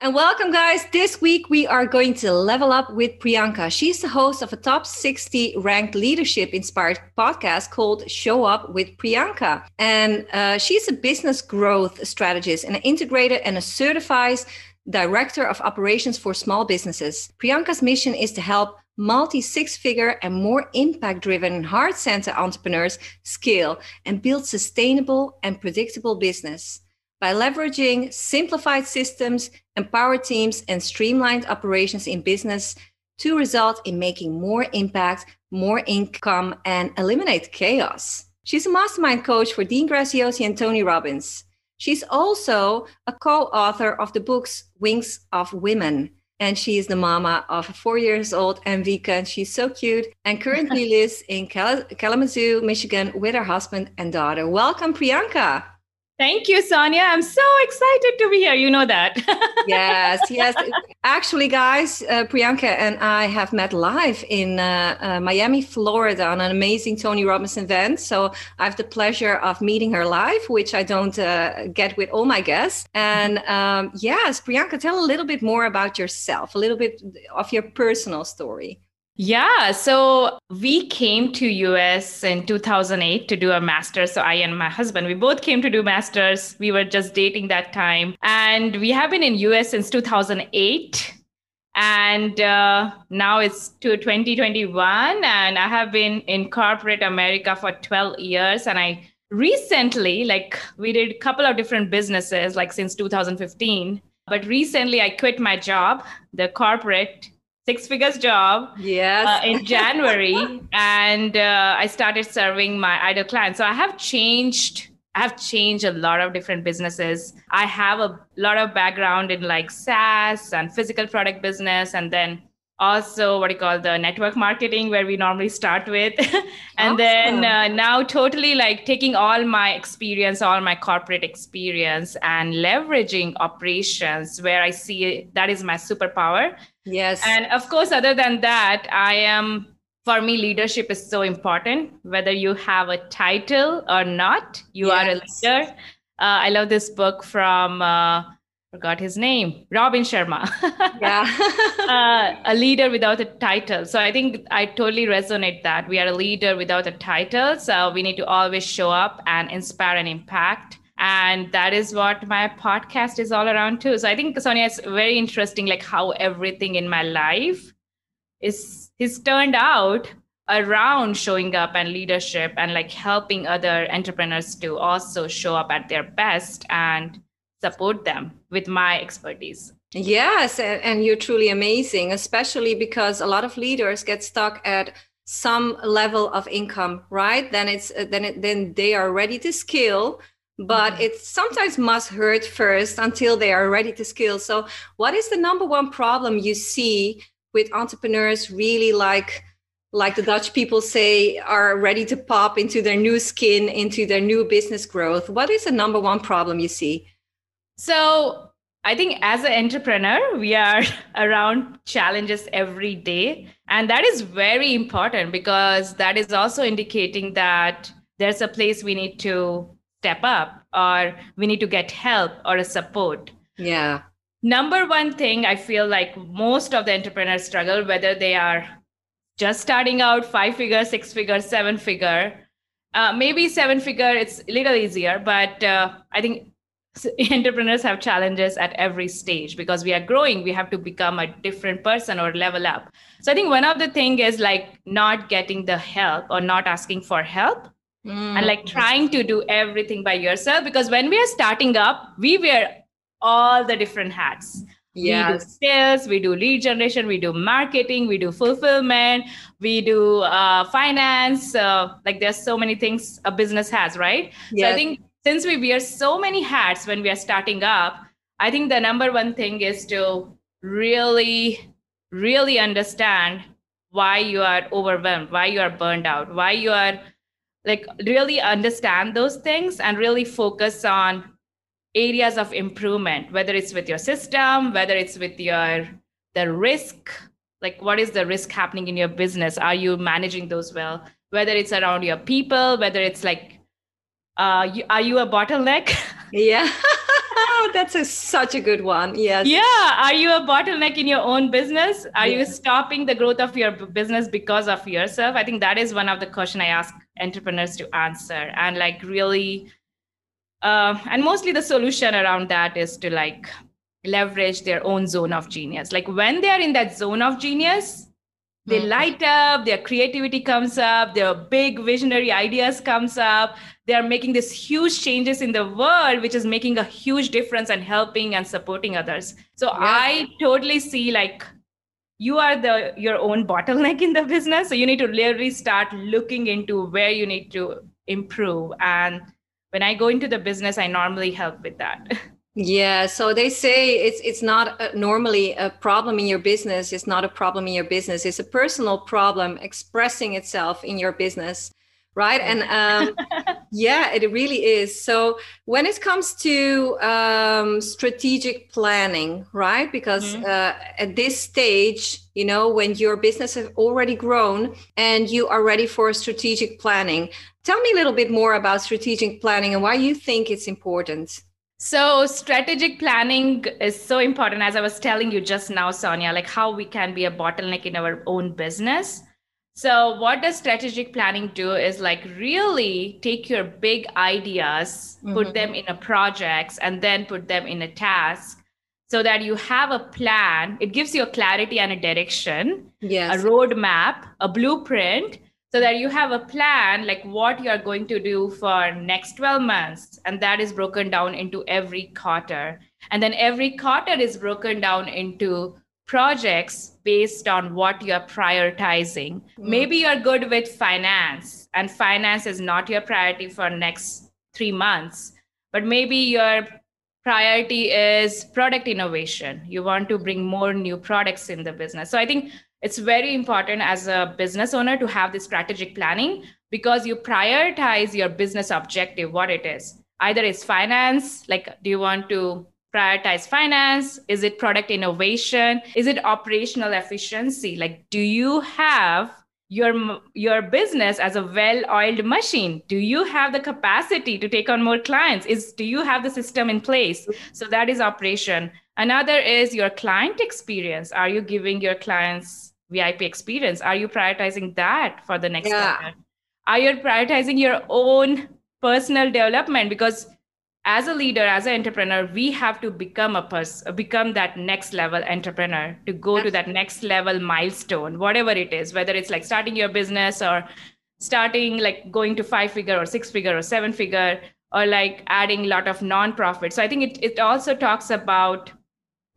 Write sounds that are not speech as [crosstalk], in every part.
And welcome, guys. This week we are going to level up with Priyanka. She's the host of a top 60 ranked leadership inspired podcast called Show Up with Priyanka. And uh, she's a business growth strategist, and an integrator, and a certified director of operations for small businesses. Priyanka's mission is to help multi six figure and more impact driven heart center entrepreneurs scale and build sustainable and predictable business. By leveraging simplified systems, empowered teams, and streamlined operations in business to result in making more impact, more income, and eliminate chaos. She's a mastermind coach for Dean Graziosi and Tony Robbins. She's also a co author of the books Wings of Women. And she is the mama of a four years old Envika, and she's so cute and currently [laughs] lives in Kalamazoo, Michigan with her husband and daughter. Welcome, Priyanka. Thank you, Sonja. I'm so excited to be here. You know that. [laughs] yes, yes. Actually, guys, uh, Priyanka and I have met live in uh, uh, Miami, Florida on an amazing Tony Robbins event. So I have the pleasure of meeting her live, which I don't uh, get with all my guests. And um, yes, Priyanka, tell a little bit more about yourself, a little bit of your personal story. Yeah, so we came to US in 2008 to do a master's. So I and my husband, we both came to do masters. We were just dating that time, and we have been in US since 2008. And uh, now it's to 2021, and I have been in corporate America for 12 years. And I recently, like, we did a couple of different businesses, like since 2015. But recently, I quit my job, the corporate six figures job yes. uh, in january [laughs] and uh, i started serving my idol clients. So i have changed i have changed a lot of different businesses. I have a lot of background in like saas and physical product business and then also what you call the network marketing where we normally start with. [laughs] And awesome. then uh, now totally like taking all my experience all my corporate experience and leveraging operations where i see that is my superpower yes. And of course other than that i am for me leadership is so important whether you have a title or not you yes. are a leader. Uh, i love this book from uh, forgot his name robin sharma. [laughs] Yeah. Uh, a leader without a title. So i think i totally resonate that. We are a leader without a title so we need to always show up and inspire and impact and that is what my podcast is all around too so i think sonja is very interesting like how everything in my life is is turned out around showing up and leadership and like helping other entrepreneurs to also show up at their best and support them with my expertise. Yes, and, you're truly amazing, especially because a lot of leaders get stuck at some level of income, right? Then it's uh, then it, then they are ready to scale, but mm-hmm. it sometimes must hurt first until they are ready to scale. So, what is the number one problem you see with entrepreneurs really like like the Dutch people say, are ready to pop into their new skin, into their new business growth? What is the number one problem you see? So I think as an entrepreneur, we are [laughs] around challenges every day. And that is very important because that is also indicating that there's a place we need to step up or we need to get help or a support. Yeah. Number one thing I feel like most of the entrepreneurs struggle, whether they are just starting out five figure, six figure, seven figure, uh, maybe seven figure, it's a little easier, but uh, I think [laughs] entrepreneurs have challenges at every stage because we are growing we have to become a different person or level up so i think one of the thing is like not getting the help or not asking for help mm. and like trying to do everything by yourself because when we are starting up we wear all the different hats yes. we do sales we do lead generation we do marketing we do fulfillment we do uh, finance uh, like there's so many things a business has right yes. so i think since we wear so many hats when we are starting up, I think the number one thing is to really, really understand why you are overwhelmed, why you are burned out, why you are like really understand those things and really focus on areas of improvement, whether it's with your system, whether it's with your the risk, like what is the risk happening in your business? Are you managing those well? Whether it's around your people, whether it's like uh, you, are you a bottleneck? [laughs] Yeah. [laughs] oh, that's a, such a good one. Yes. Yeah. Are you a bottleneck in your own business? Are yeah. you stopping the growth of your business because of yourself? I think that is one of the question I ask entrepreneurs to answer, and like really, uh, and mostly the solution around that is to like leverage their own zone of genius. Like when they are in that zone of genius, they mm-hmm. light up their creativity comes up their big visionary ideas comes up. They are making these huge changes in the world which is making a huge difference and helping and supporting others. So yeah. i totally see like you are the your own bottleneck in the business. So you need to really start looking into where you need to improve. And when i go into the business i normally help with that [laughs] Yeah, so they say it's it's not a, normally a problem in your business. It's not a problem in your business. It's a personal problem expressing itself in your business, right? And um, [laughs] yeah, it really is. So when it comes to um, strategic planning, right? Because mm-hmm. uh, at this stage, you know, when your business has already grown and you are ready for strategic planning, tell me a little bit more about strategic planning and why you think it's important. So, strategic planning is so important, as I was telling you just now, Sonja, like how we can be a bottleneck in our own business. So, what does strategic planning do is like really take your big ideas, mm-hmm. put them in a projects, and then put them in a task so that you have a plan. It gives you a clarity and a direction, yes. a roadmap, a blueprint so that you have a plan like what you are going to do for next 12 months and that is broken down into every quarter. And then every quarter is broken down into projects based on what you're prioritizing. Mm. maybe you're good with finance and finance is not your priority for next 3 months but maybe your priority is product innovation. You want to bring more new products in the business. So i think it's very important as a business owner to have this strategic planning because you prioritize your business objective what it is. Either it's finance like do you want to prioritize finance? Is it product innovation? Is it operational efficiency? Like do you have your your business as a well oiled machine? Do you have the capacity to take on more clients? Is do you have the system in place? So that is operation. Another is your client experience. Are you giving your clients VIP experience? Are you prioritizing that for the next yeah. quarter? Are you prioritizing your own personal development? Because as a leader, as an entrepreneur, we have to become a person, become that next level entrepreneur to go Absolutely. to that next level milestone, whatever it is, whether it's like starting your business or starting like going to five figure or six figure or seven figure or like adding a lot of non-profit. So I think it, it also talks about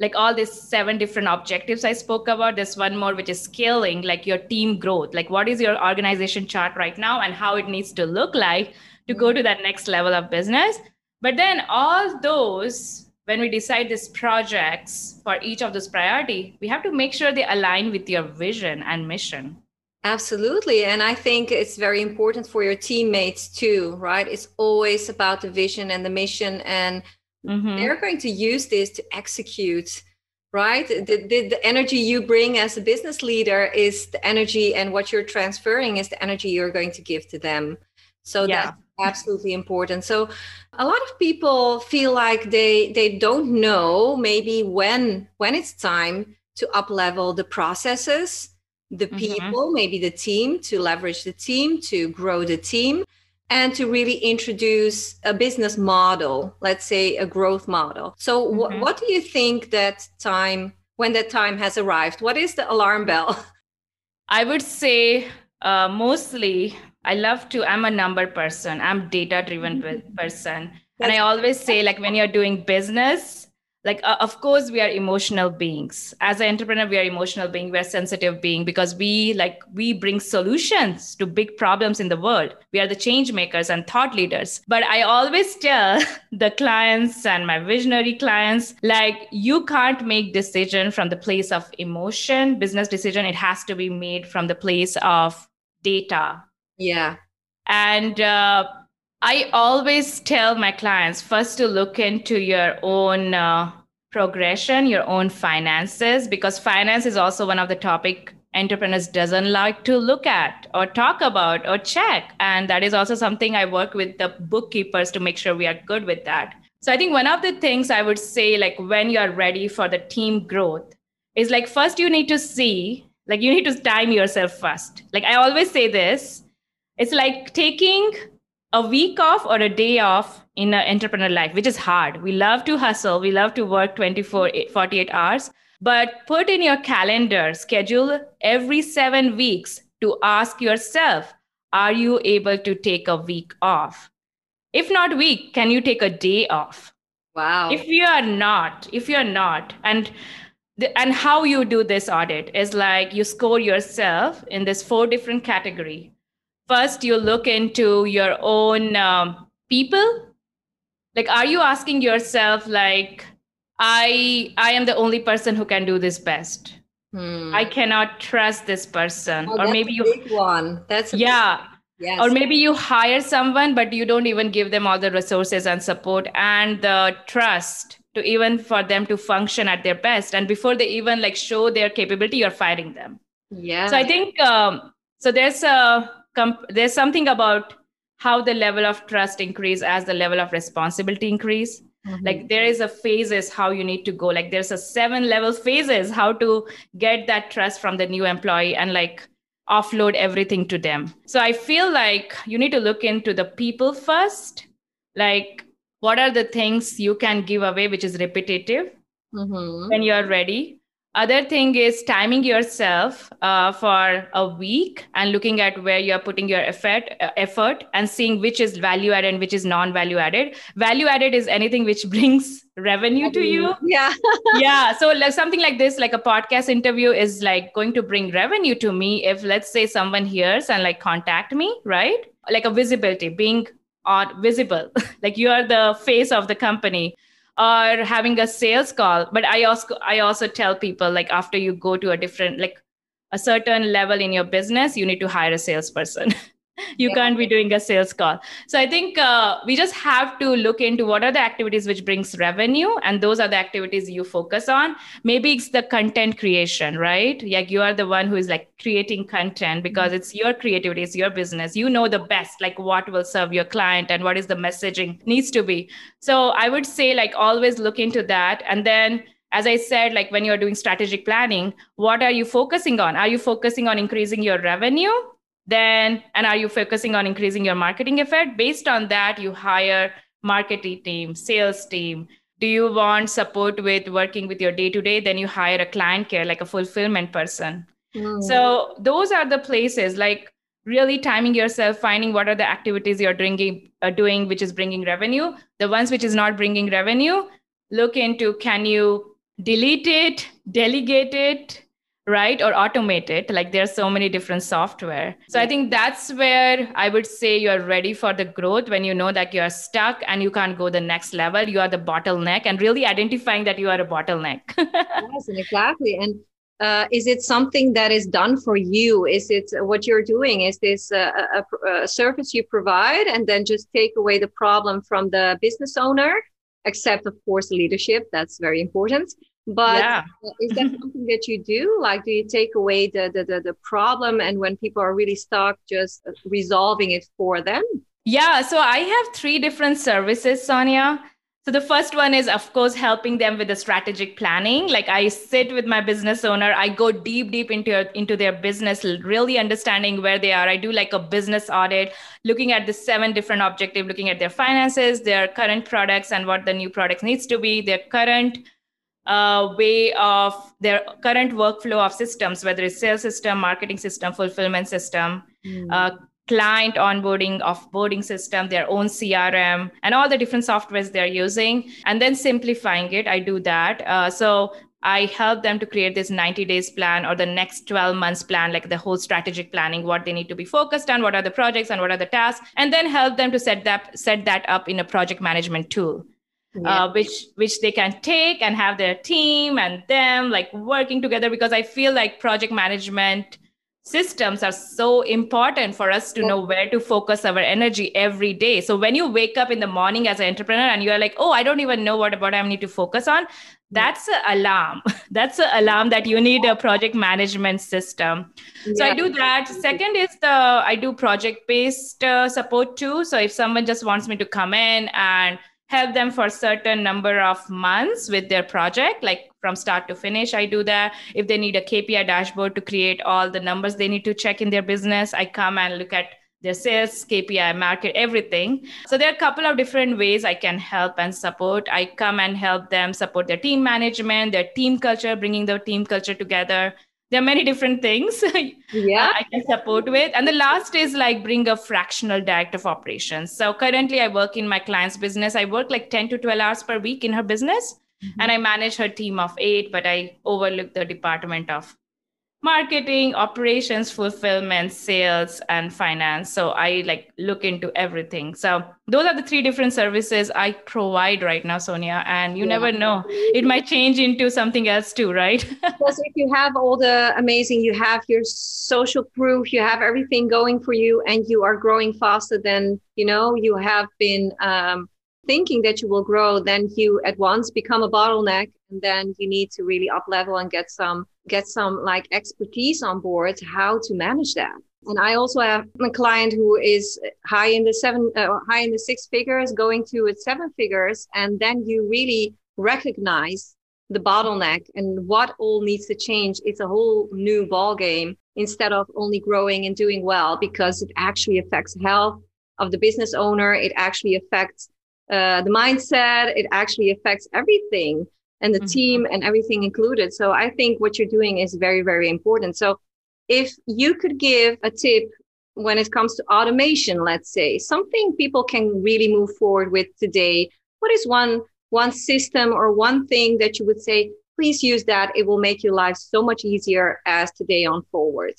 like all these seven different objectives I spoke about. There's one more, which is scaling, like your team growth. Like, what is your organization chart right now and how it needs to look like to go to that next level of business? But then, all those, when we decide these projects for each of those priority, we have to make sure they align with your vision and mission. Absolutely. And I think it's very important for your teammates too, right? It's always about the vision and the mission and Mm-hmm. They're going to use this to execute, right? The, the, the energy you bring as a business leader is the energy, and what you're transferring is the energy you're going to give to them. So yeah. that's absolutely important. So a lot of people feel like they they don't know maybe when when it's time to up level the processes the mm-hmm. people mm-hmm. maybe the team to leverage the team to grow the team and to really introduce a business model, let's say a growth model. So, mm-hmm. wh- what do you think that time, when that time has arrived, what is the alarm bell? [laughs] I would say uh, mostly I love to, I'm a number person, I'm data driven mm-hmm. person. That's and I always say, like, when you're doing business, like uh, of course we are emotional beings. As an entrepreneur we are emotional being we're sensitive being because we like we bring solutions to big problems in the world. We are the change makers and thought leaders. But i always tell [laughs] the clients and my visionary clients like you can't make decision from the place of emotion. Business decision it has to be made from the place of data. Yeah. And uh, I always tell my clients first to look into your own uh, progression, your own finances, because finance is also one of the topic entrepreneurs doesn't like to look at or talk about or check. And that is also something I work with the bookkeepers to make sure we are good with that. So I think one of the things I would say, like when you're ready for the team growth, is like first you need to see, like you need to time yourself first. Like I always say this, it's like taking a week off or a day off in an entrepreneur life, which is hard. We love to hustle, we love to work 24, eh, 48 hours, but put in your calendar, schedule every seven weeks to ask yourself, are you able to take a week off? If not week, can you take a day off? Wow. If you are not, if you're not, and the, and how you do this audit is like you score yourself in this four different category first you look into your own um, people like are you asking yourself like i i am the only person who can do this best hmm. i cannot trust this person oh, or maybe you one that's yeah Yes. Or maybe you hire someone, but you don't even give them all the resources and support and the trust to even for them to function at their best. And before they even like show their capability, you're firing them. Yeah. So I think um, so. There's a comp- there's something about how the level of trust increase as the level of responsibility increase. Mm-hmm. like there is a phases how you need to go. Like there's a seven level phases how to get that trust from the new employee and like offload everything to them. So i feel like you need to look into the people first. Like what are the things you can give away which is repetitive mm-hmm. when you're ready other thing is timing yourself uh, for a week and looking at where you're putting your effort uh, effort and seeing which is value added and which is non value added. Value added is anything which [laughs] brings revenue to you. Yeah. [laughs] Yeah. So like something like this like a podcast interview is like going to bring revenue to me if let's say someone hears and like contact me right? Like a visibility being on visible. [laughs] Like you are the face of the company or having a sales call but i also i also tell people like after you go to a different like a certain level in your business you need to hire a salesperson [laughs] you yeah. can't be doing a sales call. So i think uh, we just have to look into what are the activities which brings revenue and those are the activities you focus on. Maybe it's the content creation right? Like you are the one who is like creating content because it's your creativity it's your business. You know the best like what will serve your client and what is the messaging needs to be. So i would say like always look into that. And then as i said like when you're doing strategic planning what are you focusing on? Are you focusing on increasing your revenue then and are you focusing on increasing your marketing effort? Based on that you hire marketing team sales team. Do you want support with working with your day to day then you hire a client care like a fulfillment person. Mm. so those are the places like really timing yourself finding what are the activities you're doing, uh, doing which is bringing revenue. The ones which is not bringing revenue look into can you delete it delegate it right? Or automate it like there are so many different software. So i think that's where i would say you're ready for the growth when you know that you're stuck and you can't go the next level. You are the bottleneck and really identifying that you are a bottleneck. [laughs] Yes exactly. And uh, is it something that is done for you? Is it what you're doing? Is this a, a, a service you provide and then just take away the problem from the business owner? Except of course leadership. That's very important but yeah. Uh, is that [laughs] something that you do? Like do you take away the, the, the the problem and when people are really stuck just uh, resolving it for them? Yeah so i have three different services sonja. So the first one is of course helping them with the strategic planning. Like i sit with my business owner. I go deep deep into into their business really understanding where they are. I do like a business audit looking at the seven different objective looking at their finances their current products and what the new products needs to be their current uh, way of their current workflow of systems, whether it's sales system, marketing system, fulfillment system, mm. uh, client onboarding, offboarding system, their own CRM, and all the different softwares they're using, and then simplifying it. I do that. Uh, so I help them to create this 90 days plan or the next 12 months plan, like the whole strategic planning, what they need to be focused on, what are the projects and what are the tasks, and then help them to set that set that up in a project management tool yeah. uh, which which they can take and have their team and them like working together because i feel like project management systems are so important for us to know where to focus our energy every day. So when you wake up in the morning as an entrepreneur and you are like oh i don't even know what about i need to focus on that's an alarm. [laughs] That's an alarm that you need a project management system. Yeah. so i do that. Second is the i do project based uh, support too. So if someone just wants me to come in and help them for a certain number of months with their project like from start to finish i do that. If they need a kpi dashboard to create all the numbers they need to check in their business i come and look at their sales kpi market everything. So there are a couple of different ways i can help and support. I come and help them support their team management their team culture bringing the team culture together there are many different things [laughs] yeah. I can support with. And the last is like bring a fractional director of operations. So currently i work in my client's business. I work like 10 to 12 hours per week in her business. Mm-hmm. and i manage her team of eight but i overlook the department of marketing operations fulfillment sales and finance. So i like look into everything. So those are the three different services i provide right now sonja and you yeah. never know. It might change into something else too right? [laughs] Because if you have all the amazing you have your social proof you have everything going for you and you are growing faster than you know you have been um, thinking that you will grow then you at once become a bottleneck and then you need to really up level and get some get some like expertise on board how to manage that. And i also have a client who is high in the seven uh, high in the six figures going to its seven figures and then you really recognize the bottleneck and what all needs to change. It's a whole new ball game instead of only growing and doing well because it actually affects health of the business owner. It actually affects uh, the mindset it actually affects everything and the mm-hmm. team and everything included. So I think what you're doing is very, very important. So if you could give a tip when it comes to automation, let's say something people can really move forward with today, what is one one system or one thing that you would say, please use that. It will make your life so much easier as today on forward.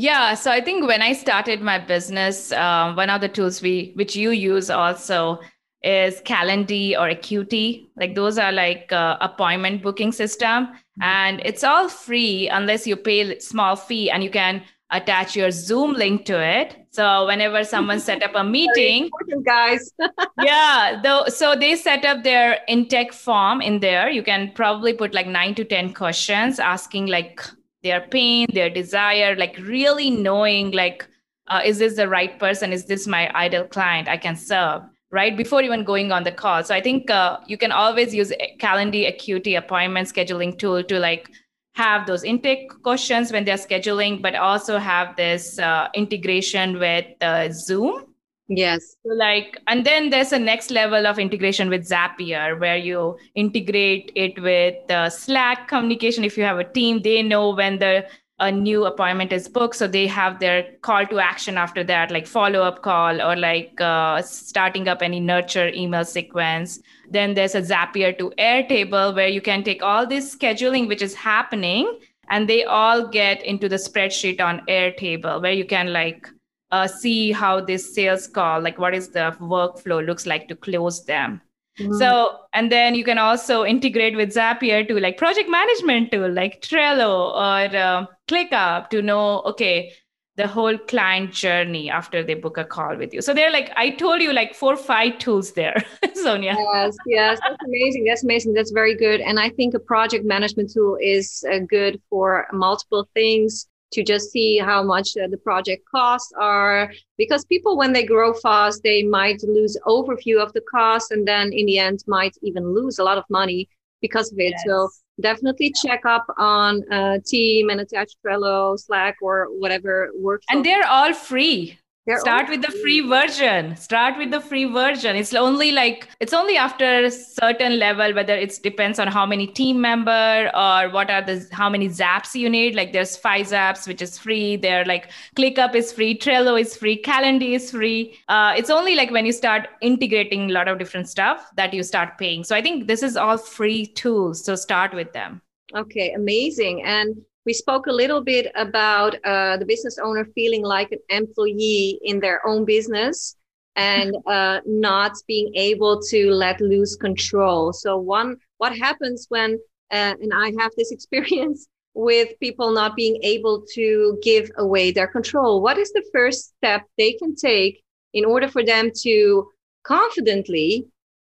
Yeah, so I think when I started my business, um, one of the tools we which you use also is Calendly or Acuity. Like those are like uh, appointment booking system, mm-hmm. and it's all free unless you pay small fee, and you can attach your Zoom link to it. So whenever someone set up a [laughs] meeting, guys, [laughs] yeah, though, so they set up their intake form in there. You can probably put like nine to ten questions, asking like their pain, their desire, like really knowing like, uh, is this the right person? Is this my ideal client I can serve? right before even going on the call so i think uh, you can always use calendly acuity appointment scheduling tool to like have those intake questions when they're scheduling but also have this uh, integration with uh, zoom yes. So like and then there's a next level of integration with zapier where you integrate it with slack communication. If you have a team they know when the a new appointment is booked so they have their call to action after that like follow up call or like uh, starting up any nurture email sequence. Then there's a zapier to airtable where you can take all this scheduling which is happening and they all get into the spreadsheet on airtable where you can like uh, see how this sales call like what is the workflow looks like to close them Mm-hmm. So, and then you can also integrate with Zapier to like project management tool like Trello or uh, ClickUp to know, okay, the whole client journey after they book a call with you. So they're like, I told you like four, five tools there, [laughs] Sonja. Yes, yes, that's amazing. That's amazing. That's very good. And I think a project management tool is uh, good for multiple things to just see how much uh, the project costs are. Because people when they grow fast they might lose overview of the cost and then in the end might even lose a lot of money because of it. Yes. so definitely check up on a team and attach trello slack or whatever works and they're all free they're start with the free version. Start with the free version. It's only like it's only after a certain level whether it depends on how many team member or what are the how many zaps you need. Like there's five zaps which is free. There like clickup is free trello is free calendly is free. Uh, it's only like when you start integrating a lot of different stuff that you start paying. So i think this is all free tools. So start with them. Okay amazing. And we spoke a little bit about uh, the business owner feeling like an employee in their own business and [laughs] uh, not being able to let loose control. So, one, what happens when, uh, and I have this [laughs] experience with people not being able to give away their control. What is the first step they can take in order for them to confidently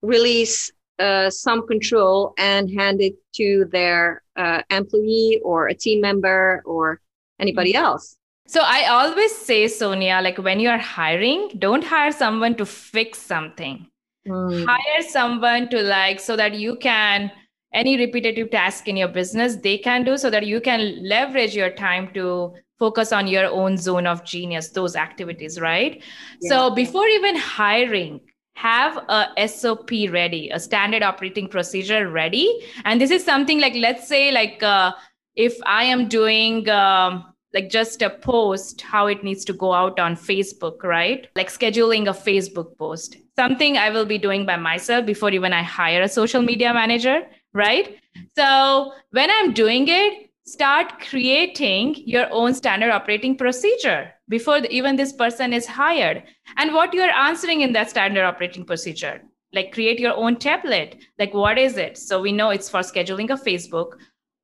release uh, some control and hand it to their uh, employee or a team member or anybody mm-hmm. else. So I always say, Sonja, like when you are hiring, don't hire someone to fix something. mm. hire someone to like so that you can any repetitive task in your business they can do so that you can leverage your time to focus on your own zone of genius those activities right yeah. so before even hiring have a sop ready a standard operating procedure ready. And this is something like let's say like uh, if i am doing um, like just a post how it needs to go out on facebook right? Like scheduling a facebook post. Something i will be doing by myself before even i hire a social media manager right? So when i'm doing it start creating your own standard operating procedure before the, even this person is hired. And what you are answering in that standard operating procedure like create your own template. Like what is it? So we know it's for scheduling a facebook.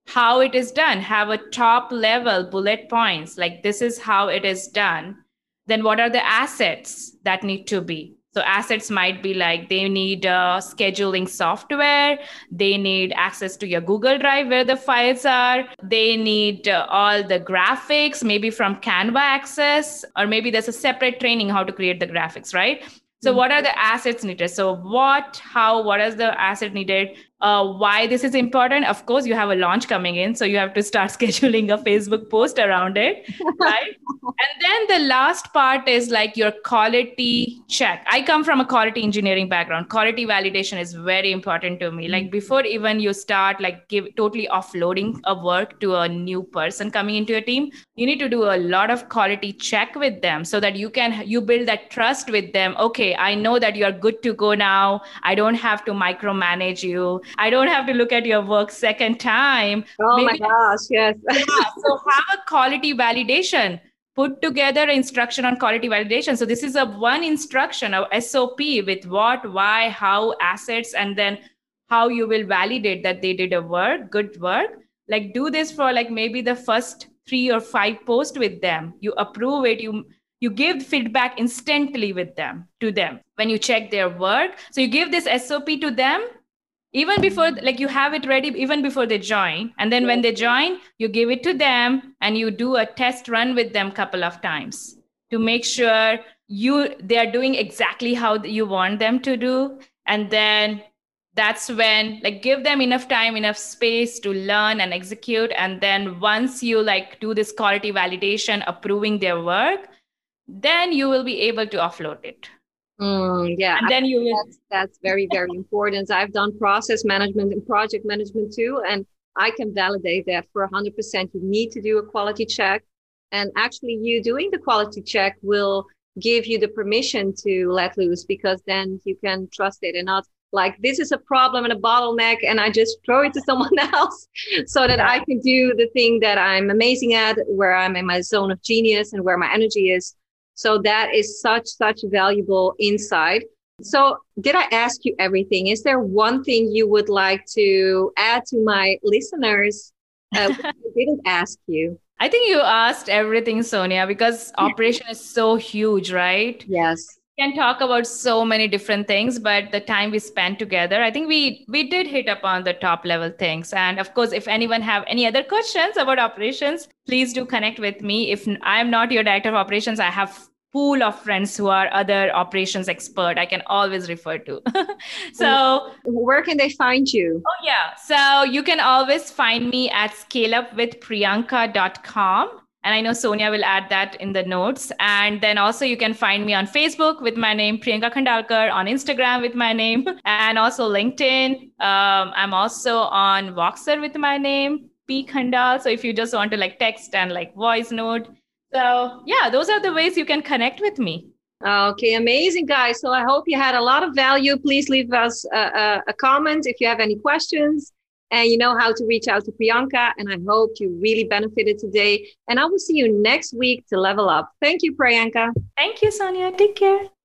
How it is done? Have a top level bullet points. Like this is how it is done. Then what are the assets that need to be so assets might be like they need uh, scheduling software. They need access to your google drive where the files are. They need uh, all the graphics maybe from canva access or maybe there's a separate training how to create the graphics right? So what are the assets needed? So what how what is the asset needed uh, why this is important. Of course you have a launch coming in so you have to start [laughs] scheduling a facebook post around it [laughs] right? And then the last part is like your quality check. I come from a quality engineering background. Quality validation is very important to me. Like mm-hmm. before even you start like give totally offloading a work to a new person coming into your team you need to do a lot of quality check with them so that you can you build that trust with them. Okay i know that you're good to go now. I don't have to micromanage you I don't have to look at your work second time. Oh Maybe, my gosh, yes. [laughs] yeah, so have a quality validation. Put together instruction on quality validation. So this is a one instruction of SOP with what, why, how, assets, and then how you will validate that they did a work, good work. Like do this for like maybe the first three or five posts with them. You approve it. You you give feedback instantly with them to them when you check their work so you give this sop to them even before like you have it ready even before they join and then when they join you give it to them and you do a test run with them couple of times to make sure you they are doing exactly how you want them to do. And then that's when like give them enough time enough space to learn and execute. And then once you like do this quality validation approving their work then you will be able to offload it Mm, yeah. And then you that's, that's very, very important. I've done process management and project management too. And I can validate that for 100%. You need to do a quality check. And actually, you doing the quality check will give you the permission to let loose because then you can trust it and not like this is a problem and a bottleneck and I just [laughs] throw it to someone [laughs] else so that I can do the thing that I'm amazing at, where I'm in my zone of genius and where my energy is. So that is such, such valuable insight. So, did I ask you everything? Is there one thing you would like to add to my listeners uh, [laughs] I didn't ask you? I think you asked everything, Sonja, because operation is so huge, right? Yes. Can talk about so many different things, but the time we spent together, I think we we did hit upon the top level things. And of course, if anyone have any other questions about operations, please do connect with me. If I'm not your director of operations, I have pool of friends who are other operations expert i can always refer to [laughs] so where can they find you oh yeah so you can always find me at scaleupwithpriyanka.com and i know sonja will add that in the notes and then also you can find me on facebook with my name priyanka khandalkar on instagram with my name [laughs] and also linkedin um, i'm also on voxer with my name p khandal so if you just want to like text and like voice note so, yeah, those are the ways you can connect with me. Okay, amazing, guys. So, I hope you had a lot of value. Please leave us a, a, a comment if you have any questions and you know how to reach out to Priyanka. And I hope you really benefited today. And I will see you next week to level up. Thank you, Priyanka. Thank you, Sonja. Take care.